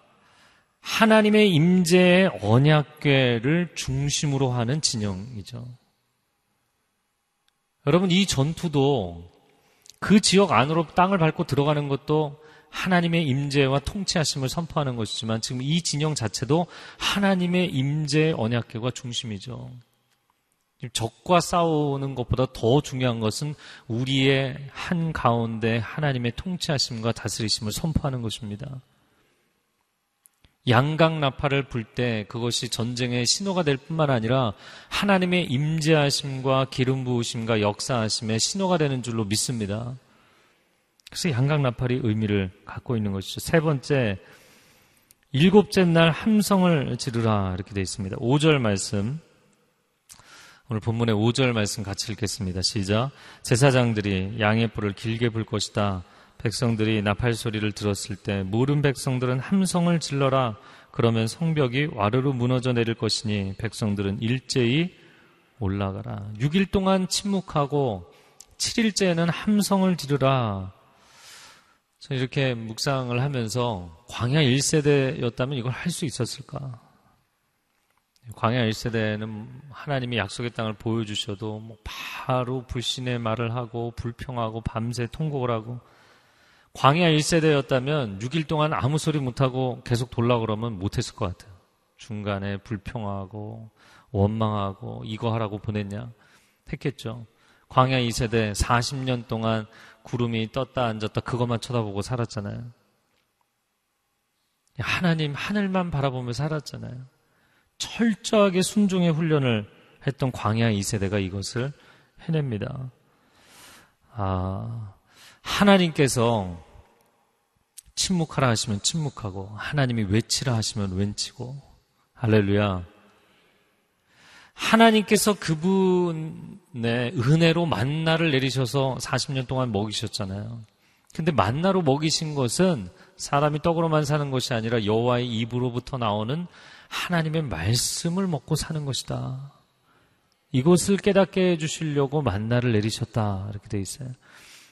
하나님의 임재의 언약궤를 중심으로 하는 진영이죠. 여러분 이 전투도 그 지역 안으로 땅을 밟고 들어가는 것도 하나님의 임재와 통치하심을 선포하는 것이지만 지금 이 진영 자체도 하나님의 임재 언약궤가 중심이죠. 적과 싸우는 것보다 더 중요한 것은 우리의 한 가운데 하나님의 통치하심과 다스리심을 선포하는 것입니다. 양강 나팔을 불 때 그것이 전쟁의 신호가 될 뿐만 아니라 하나님의 임재하심과 기름 부으심과 역사하심의 신호가 되는 줄로 믿습니다. 그래서 양강 나팔이 의미를 갖고 있는 것이죠. 세 번째, 일곱째 날 함성을 지르라 이렇게 되어 있습니다. 5절 말씀. 오늘 본문의 5절 말씀 같이 읽겠습니다. 시작. 제사장들이 양의 뿔을 길게 불 것이다. 백성들이 나팔 소리를 들었을 때 모든 백성들은 함성을 질러라. 그러면 성벽이 와르르 무너져 내릴 것이니 백성들은 일제히 올라가라. 6일 동안 침묵하고 7일째에는 함성을 지르라. 이렇게 묵상을 하면서 광야 1세대였다면 이걸 할 수 있었을까? 광야 1세대는 하나님이 약속의 땅을 보여주셔도 뭐 바로 불신의 말을 하고 불평하고 밤새 통곡을 하고 광야 1세대였다면 6일 동안 아무 소리 못하고 계속 돌라 그러면 못했을 것 같아요. 중간에 불평하고 원망하고 이거 하라고 보냈냐? 했겠죠. 광야 2세대 40년 동안 구름이 떴다 앉았다 그것만 쳐다보고 살았잖아요. 하나님 하늘만 바라보며 살았잖아요. 철저하게 순종의 훈련을 했던 광야 2세대가 이것을 해냅니다. 아, 하나님께서 침묵하라 하시면 침묵하고 하나님이 외치라 하시면 외치고 할렐루야. 하나님께서 그분의 은혜로 만나를 내리셔서 40년 동안 먹이셨잖아요. 근데 만나로 먹이신 것은 사람이 떡으로만 사는 것이 아니라 여호와의 입으로부터 나오는 하나님의 말씀을 먹고 사는 것이다. 이것을 깨닫게 해주시려고 만나를 내리셨다. 이렇게 돼 있어요.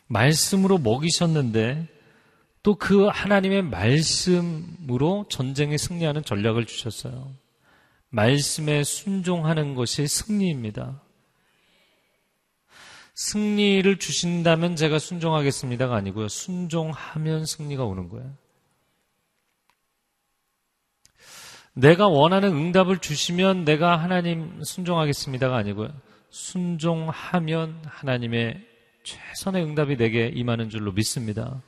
말씀으로 먹이셨는데 또 그 하나님의 말씀으로 전쟁에 승리하는 전략을 주셨어요. 말씀에 순종하는 것이 승리입니다. 승리를 주신다면 제가 순종하겠습니다가 아니고요. 순종하면 승리가 오는 거예요. 내가 원하는 응답을 주시면 내가 하나님 순종하겠습니다가 아니고요. 순종하면 하나님의 최선의 응답이 내게 임하는 줄로 믿습니다.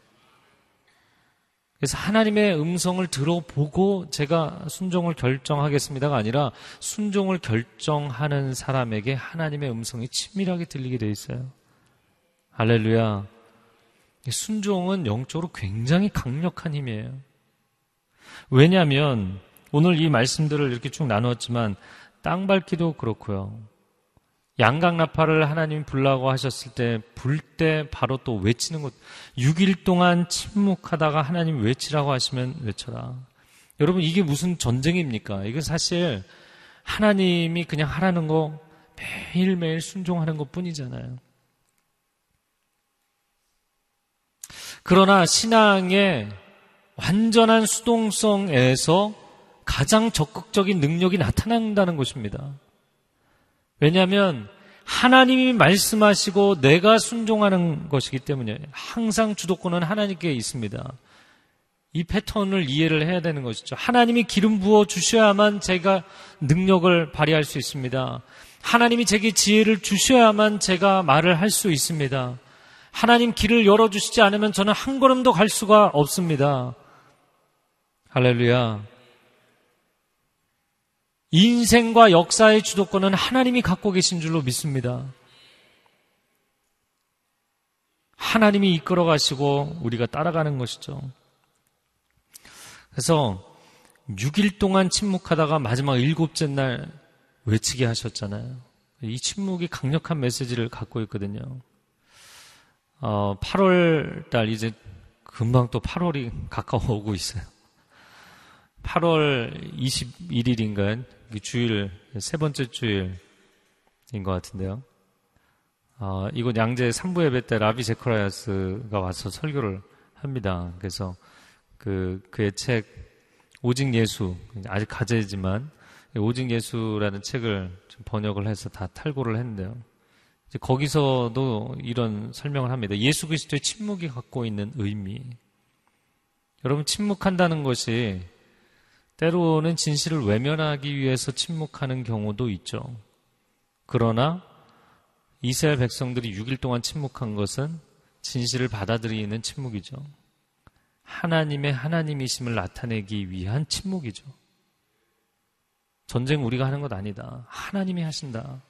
그래서 하나님의 음성을 들어보고 제가 순종을 결정하겠습니다가 아니라 순종을 결정하는 사람에게 하나님의 음성이 친밀하게 들리게 돼 있어요. 할렐루야. 순종은 영적으로 굉장히 강력한 힘이에요. 왜냐하면 오늘 이 말씀들을 이렇게 쭉 나누었지만 땅 밟기도 그렇고요. 양강나팔을 하나님이 불라고 하셨을 때 불 때 바로 또 외치는 것 6일 동안 침묵하다가 하나님 외치라고 하시면 외쳐라. 여러분 이게 무슨 전쟁입니까? 이건 사실 하나님이 그냥 하라는 거 매일매일 순종하는 것 뿐이잖아요. 그러나 신앙의 완전한 수동성에서 가장 적극적인 능력이 나타난다는 것입니다. 왜냐하면 하나님이 말씀하시고 내가 순종하는 것이기 때문에 항상 주도권은 하나님께 있습니다. 이 패턴을 이해를 해야 되는 것이죠. 하나님이 기름 부어 주셔야만 제가 능력을 발휘할 수 있습니다. 하나님이 제게 지혜를 주셔야만 제가 말을 할 수 있습니다. 하나님 길을 열어주시지 않으면 저는 한 걸음도 갈 수가 없습니다. 할렐루야. 인생과 역사의 주도권은 하나님이 갖고 계신 줄로 믿습니다. 하나님이 이끌어 가시고 우리가 따라가는 것이죠. 그래서 6일 동안 침묵하다가 마지막 일곱째 날 외치게 하셨잖아요. 이 침묵이 강력한 메시지를 갖고 있거든요. 어, 8월 달 이제 금방 또 8월이 가까워 오고 있어요. 8월 21일인가 주일 세 번째 주일인 것 같은데요. 어, 이곳 양재 3부 예배 때 라비 제크라야스가 와서 설교를 합니다. 그래서 그 그의 책 오직 예수 아직 가제지만 오직 예수라는 책을 번역을 해서 다 탈고를 했는데요. 거기서도 이런 설명을 합니다. 예수 그리스도의 침묵이 갖고 있는 의미. 여러분 침묵한다는 것이 때로는 진실을 외면하기 위해서 침묵하는 경우도 있죠. 그러나 이스라엘 백성들이 6일 동안 침묵한 것은 진실을 받아들이는 침묵이죠. 하나님의 하나님이심을 나타내기 위한 침묵이죠. 전쟁 우리가 하는 것 아니다. 하나님이 하신다.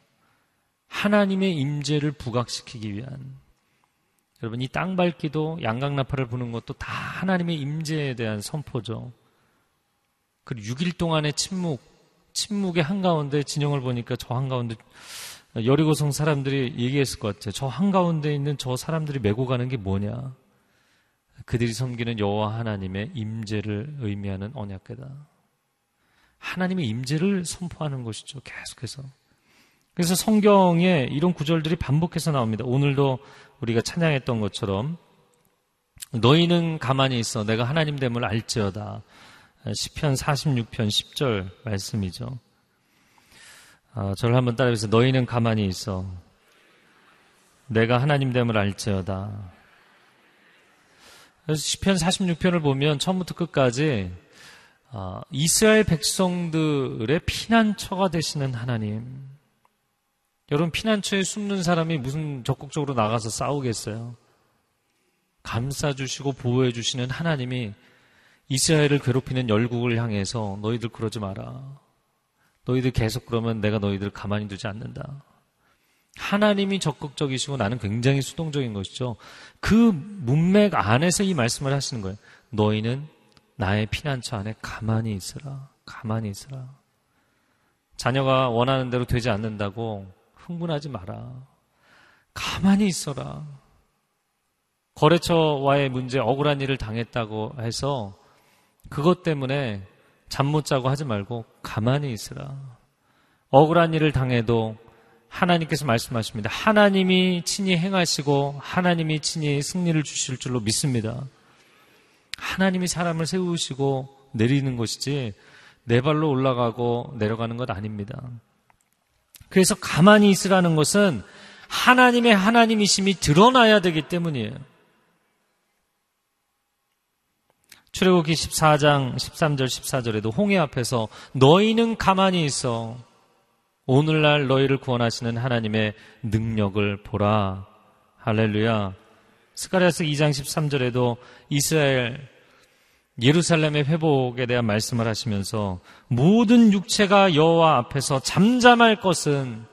하나님의 임재를 부각시키기 위한 여러분 이 땅 밟기도 양강나팔을 부는 것도 다 하나님의 임재에 대한 선포죠. 그리고 6일 동안의 침묵, 침묵의 한가운데 진영을 보니까 저 한가운데 여리고성 사람들이 얘기했을 것 같아요. 저 한가운데 있는 저 사람들이 메고 가는 게 뭐냐? 그들이 섬기는 여호와 하나님의 임재를 의미하는 언약궤다. 하나님의 임재를 선포하는 것이죠. 계속해서. 그래서 성경에 이런 구절들이 반복해서 나옵니다. 오늘도 우리가 찬양했던 것처럼 너희는 가만히 있어 내가 하나님 됨을 알지어다. 시편 46편 10절 말씀이죠. 아, 저를 한번 따라해서 너희는 가만히 있어. 내가 하나님 됨을 알지어다. 그래서 시편 46편을 보면 처음부터 끝까지 아, 이스라엘 백성들의 피난처가 되시는 하나님. 여러분 피난처에 숨는 사람이 무슨 적극적으로 나가서 싸우겠어요? 감싸주시고 보호해주시는 하나님이 이스라엘을 괴롭히는 열국을 향해서 너희들 그러지 마라. 너희들 계속 그러면 내가 너희들 가만히 두지 않는다. 하나님이 적극적이시고 나는 굉장히 수동적인 것이죠. 그 문맥 안에서 이 말씀을 하시는 거예요. 너희는 나의 피난처 안에 가만히 있으라. 가만히 있으라. 자녀가 원하는 대로 되지 않는다고 흥분하지 마라. 가만히 있어라. 거래처와의 문제, 억울한 일을 당했다고 해서 그것 때문에 잠 못 자고 하지 말고 가만히 있으라. 억울한 일을 당해도 하나님께서 말씀하십니다. 하나님이 친히 행하시고 하나님이 친히 승리를 주실 줄로 믿습니다. 하나님이 사람을 세우시고 내리는 것이지 내 발로 올라가고 내려가는 것 아닙니다. 그래서 가만히 있으라는 것은 하나님의 하나님이심이 드러나야 되기 때문이에요. 출애굽기 14장 13절 14절에도 홍해 앞에서 너희는 가만히 있어 오늘날 너희를 구원하시는 하나님의 능력을 보라. 할렐루야. 스가랴스 2장 13절에도 이스라엘 예루살렘의 회복에 대한 말씀을 하시면서 모든 육체가 여호와 앞에서 잠잠할 것은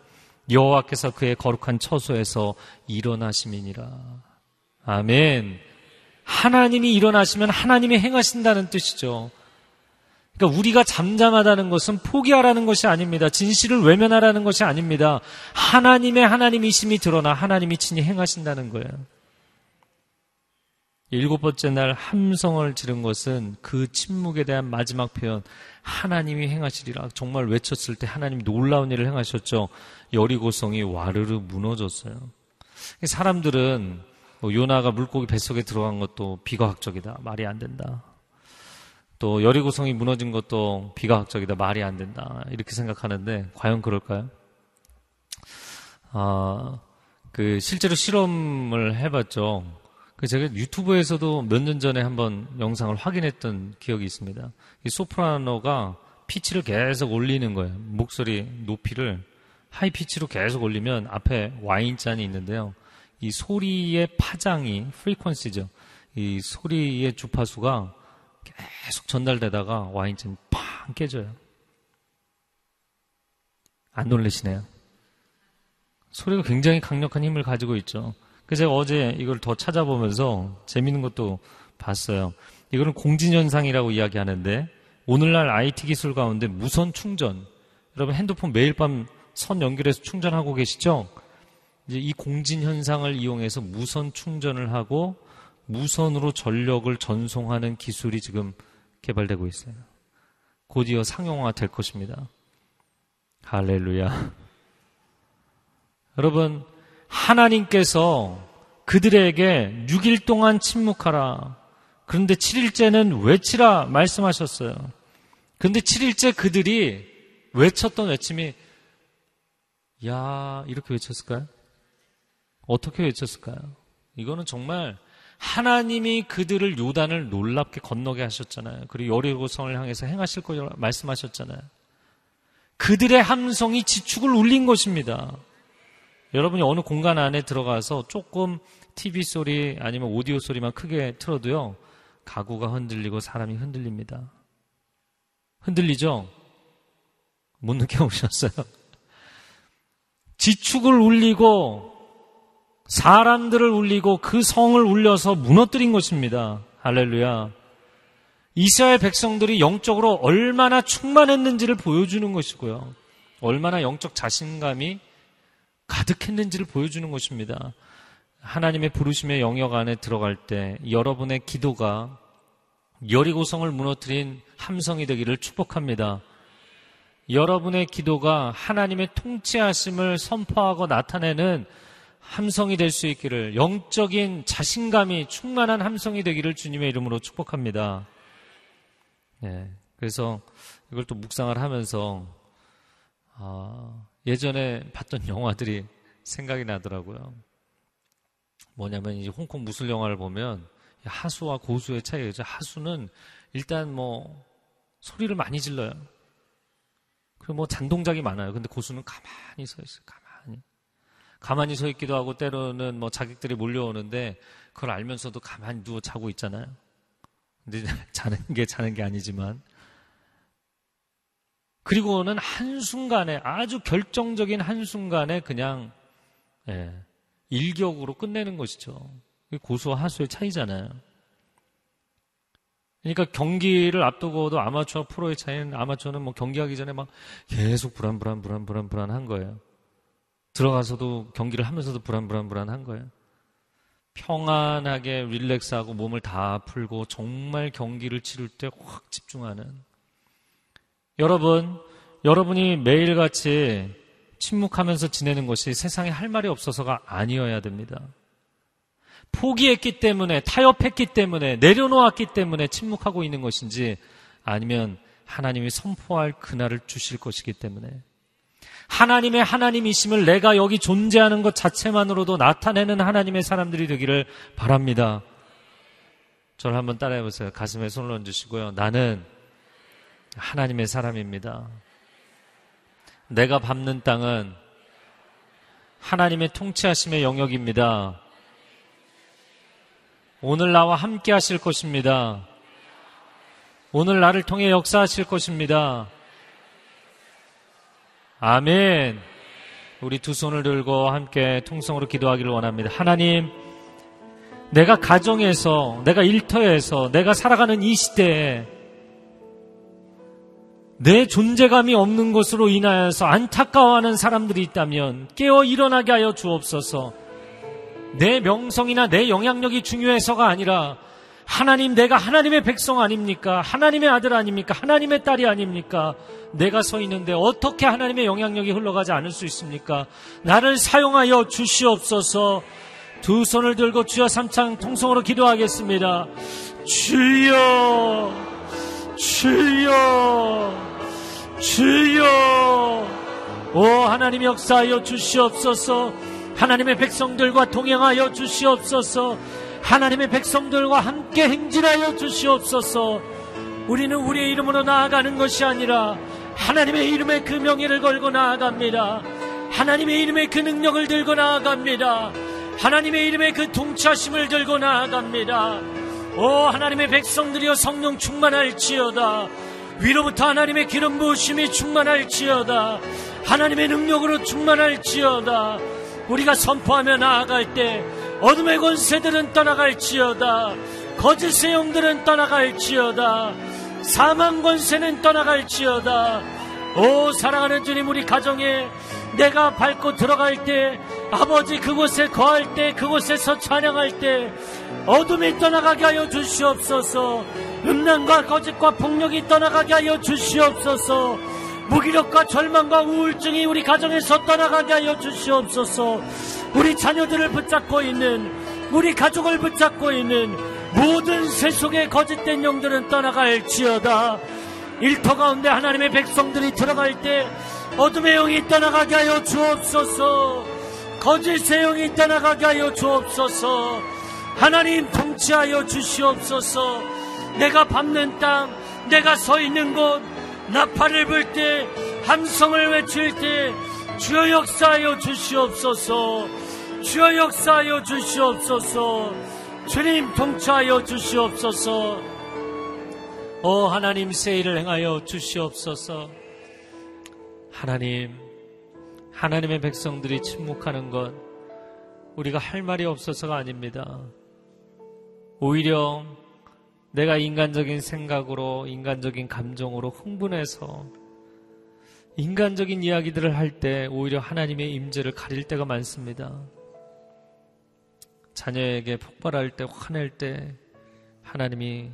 여호와께서 그의 거룩한 처소에서 일어나심이니라. 아멘. 하나님이 일어나시면 하나님이 행하신다는 뜻이죠. 그러니까 우리가 잠잠하다는 것은 포기하라는 것이 아닙니다. 진실을 외면하라는 것이 아닙니다. 하나님의 하나님이심이 드러나 하나님이 친히 행하신다는 거예요. 일곱 번째 날 함성을 지른 것은 그 침묵에 대한 마지막 표현, 하나님이 행하시리라. 정말 외쳤을 때 하나님이 놀라운 일을 행하셨죠. 여리고성이 와르르 무너졌어요. 사람들은 뭐 요나가 물고기 뱃속에 들어간 것도 비과학적이다. 말이 안 된다. 또 여리고성이 무너진 것도 비과학적이다. 말이 안 된다. 이렇게 생각하는데 과연 그럴까요? 아, 그 실제로 실험을 해봤죠. 그 제가 유튜브에서도 몇 년 전에 한번 영상을 확인했던 기억이 있습니다. 이 소프라노가 피치를 계속 올리는 거예요. 목소리 높이를 high pitch로 계속 올리면 앞에 와인 잔이 있는데요. 이 소리의 파장이 frequency죠. 이 소리의 주파수가 계속 전달되다가 와인잔이 팡 깨져요. 안 놀라시네요. 소리가 굉장히 강력한 힘을 가지고 있죠. 그래서 제가 어제 이걸 더 찾아보면서 재밌는 것도 봤어요. 이거는 공진현상이라고 이야기하는데 오늘날 IT 기술 가운데 무선 충전. 여러분 핸드폰 매일 밤 선 연결해서 충전하고 계시죠? 이제 이 공진 현상을 이용해서 무선 충전을 하고 무선으로 전력을 전송하는 기술이 지금 개발되고 있어요. 곧이어 상용화 될 것입니다. 할렐루야. 여러분, 하나님께서 그들에게 6일 동안 침묵하라. 그런데 7일째는 외치라 말씀하셨어요. 그런데 7일째 그들이 외쳤던 외침이 야, 이렇게 외쳤을까요? 어떻게 외쳤을까요? 이거는 정말 하나님이 그들을 요단을 놀랍게 건너게 하셨잖아요. 그리고 여리고성을 향해서 행하실 거라고 말씀하셨잖아요. 그들의 함성이 지축을 울린 것입니다. 여러분이 어느 공간 안에 들어가서 조금 TV 소리 아니면 오디오 소리만 크게 틀어도요. 가구가 흔들리고 사람이 흔들립니다. 흔들리죠? 못 느껴보셨어요? 지축을 울리고 사람들을 울리고 그 성을 울려서 무너뜨린 것입니다. 할렐루야. 이스라엘 백성들이 영적으로 얼마나 충만했는지를 보여주는 것이고요. 얼마나 영적 자신감이 가득했는지를 보여주는 것입니다. 하나님의 부르심의 영역 안에 들어갈 때 여러분의 기도가 여리고성을 무너뜨린 함성이 되기를 축복합니다. 여러분의 기도가 하나님의 통치하심을 선포하고 나타내는 함성이 될 수 있기를 영적인 자신감이 충만한 함성이 되기를 주님의 이름으로 축복합니다. 네, 그래서 이걸 또 묵상을 하면서 아, 예전에 봤던 영화들이 생각이 나더라고요. 뭐냐면 이제 홍콩 무술 영화를 보면 하수와 고수의 차이가 있죠. 하수는 일단 뭐 소리를 많이 질러요. 그리고 뭐 잔동작이 많아요. 근데 고수는 가만히 서 있어요. 가만히 서 있기도 하고 때로는 뭐 자객들이 몰려오는데 그걸 알면서도 가만히 누워 자고 있잖아요. 근데 자는 게 자는 게 아니지만 그리고는 한순간에 아주 결정적인 한순간에 그냥 예, 일격으로 끝내는 것이죠. 고수와 하수의 차이잖아요. 그러니까 경기를 앞두고도 아마추어 프로의 차이는 아마추어는 뭐 경기하기 전에 막 계속 불안 불안 불안 불안 불안한 거예요. 들어가서도 경기를 하면서도 불안 불안 불안한 거예요. 평안하게 릴렉스하고 몸을 다 풀고 정말 경기를 치를 때 확 집중하는 여러분, 여러분이 매일같이 침묵하면서 지내는 것이 세상에 할 말이 없어서가 아니어야 됩니다. 포기했기 때문에, 타협했기 때문에, 내려놓았기 때문에 침묵하고 있는 것인지 아니면 하나님이 선포할 그날을 주실 것이기 때문에 하나님의 하나님이심을 내가 여기 존재하는 것 자체만으로도 나타내는 하나님의 사람들이 되기를 바랍니다. 저를 한번 따라해 보세요. 가슴에 손을 얹으시고요. 나는 하나님의 사람입니다. 내가 밟는 땅은 하나님의 통치하심의 영역입니다. 오늘 나와 함께 하실 것입니다. 오늘 나를 통해 역사하실 것입니다. 아멘. 우리 두 손을 들고 함께 통성으로 기도하기를 원합니다. 하나님, 내가 가정에서, 내가 일터에서, 내가 살아가는 이 시대에 내 존재감이 없는 것으로 인하여서 안타까워하는 사람들이 있다면 깨어 일어나게 하여 주옵소서. 내 명성이나 내 영향력이 중요해서가 아니라 하나님 내가 하나님의 백성 아닙니까? 하나님의 아들 아닙니까? 하나님의 딸이 아닙니까? 내가 서 있는데 어떻게 하나님의 영향력이 흘러가지 않을 수 있습니까? 나를 사용하여 주시옵소서. 두 손을 들고 주여 삼창 통성으로 기도하겠습니다. 주여, 주여, 주여. 오 하나님 역사하여 주시옵소서. 하나님의 백성들과 동행하여 주시옵소서. 하나님의 백성들과 함께 행진하여 주시옵소서. 우리는 우리의 이름으로 나아가는 것이 아니라 하나님의 이름의 그 명예를 걸고 나아갑니다. 하나님의 이름의 그 능력을 들고 나아갑니다. 하나님의 이름의 그 통치하심을 들고 나아갑니다. 오 하나님의 백성들이여 성령 충만할지어다. 위로부터 하나님의 기름 부으심이 충만할지어다. 하나님의 능력으로 충만할지어다. 우리가 선포하며 나아갈 때 어둠의 권세들은 떠나갈지어다. 거짓의 영들은 떠나갈지어다. 사망 권세는 떠나갈지어다. 오 사랑하는 주님 우리 가정에 내가 밟고 들어갈 때 아버지 그곳에 거할 때 그곳에서 찬양할 때 어둠이 떠나가게 하여 주시옵소서 음란과 거짓과 폭력이 떠나가게 하여 주시옵소서 무기력과 절망과 우울증이 우리 가정에서 떠나가게 하여 주시옵소서 우리 자녀들을 붙잡고 있는 우리 가족을 붙잡고 있는 모든 세속의 거짓된 영들은 떠나갈지어다. 일터 가운데 하나님의 백성들이 들어갈 때 어둠의 영이 떠나가게 하여 주옵소서. 거짓의 영이 떠나가게 하여 주옵소서. 하나님 통치하여 주시옵소서. 내가 밟는 땅 내가 서 있는 곳 나팔을 불 때 함성을 외칠 때 주여 역사하여 주시옵소서. 주여 역사하여 주시옵소서. 주님 통치하여 주시옵소서. 오 하나님 세일을 행하여 주시옵소서. 하나님 하나님의 백성들이 침묵하는 것 우리가 할 말이 없어서가 아닙니다. 오히려 내가 인간적인 생각으로 인간적인 감정으로 흥분해서 인간적인 이야기들을 할 때 오히려 하나님의 임재를 가릴 때가 많습니다. 자녀에게 폭발할 때 화낼 때 하나님이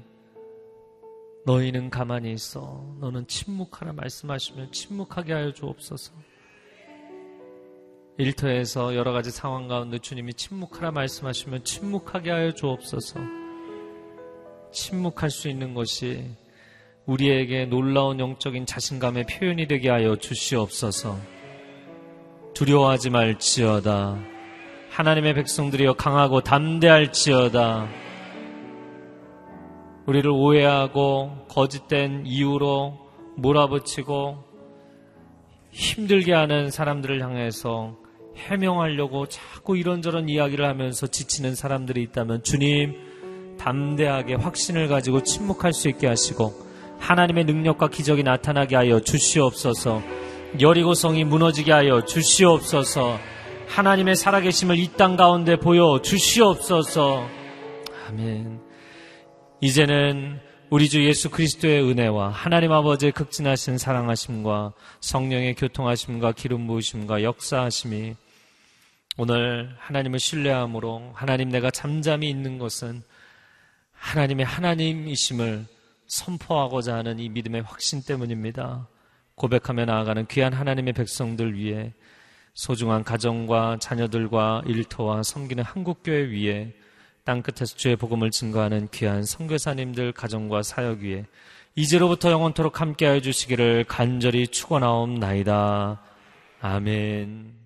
너희는 가만히 있어 너는 침묵하라 말씀하시면 침묵하게 하여 주옵소서. 일터에서 여러 가지 상황 가운데 주님이 침묵하라 말씀하시면 침묵하게 하여 주옵소서. 침묵할 수 있는 것이 우리에게 놀라운 영적인 자신감의 표현이 되게 하여 주시옵소서. 두려워하지 말지어다. 하나님의 백성들이여 강하고 담대할지어다. 우리를 오해하고 거짓된 이유로 몰아붙이고 힘들게 하는 사람들을 향해서 해명하려고 자꾸 이런저런 이야기를 하면서 지치는 사람들이 있다면 주님 담대하게 확신을 가지고 침묵할 수 있게 하시고 하나님의 능력과 기적이 나타나게 하여 주시옵소서. 여리고성이 무너지게 하여 주시옵소서. 하나님의 살아계심을 이 땅 가운데 보여 주시옵소서. 아멘. 이제는 우리 주 예수 그리스도의 은혜와 하나님 아버지의 극진하신 사랑하심과 성령의 교통하심과 기름 부으심과 역사하심이 오늘 하나님을 신뢰함으로 하나님 내가 잠잠히 있는 것은 하나님의 하나님이심을 선포하고자 하는 이 믿음의 확신 때문입니다. 고백하며 나아가는 귀한 하나님의 백성들 위해 소중한 가정과 자녀들과 일터와 섬기는 한국교회 위에 땅끝에서 주의 복음을 증거하는 귀한 선교사님들 가정과 사역 위에 이제로부터 영원토록 함께하여 주시기를 간절히 축원하옵나이다. 아멘.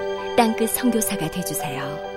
땅끝 성교사가 되주세요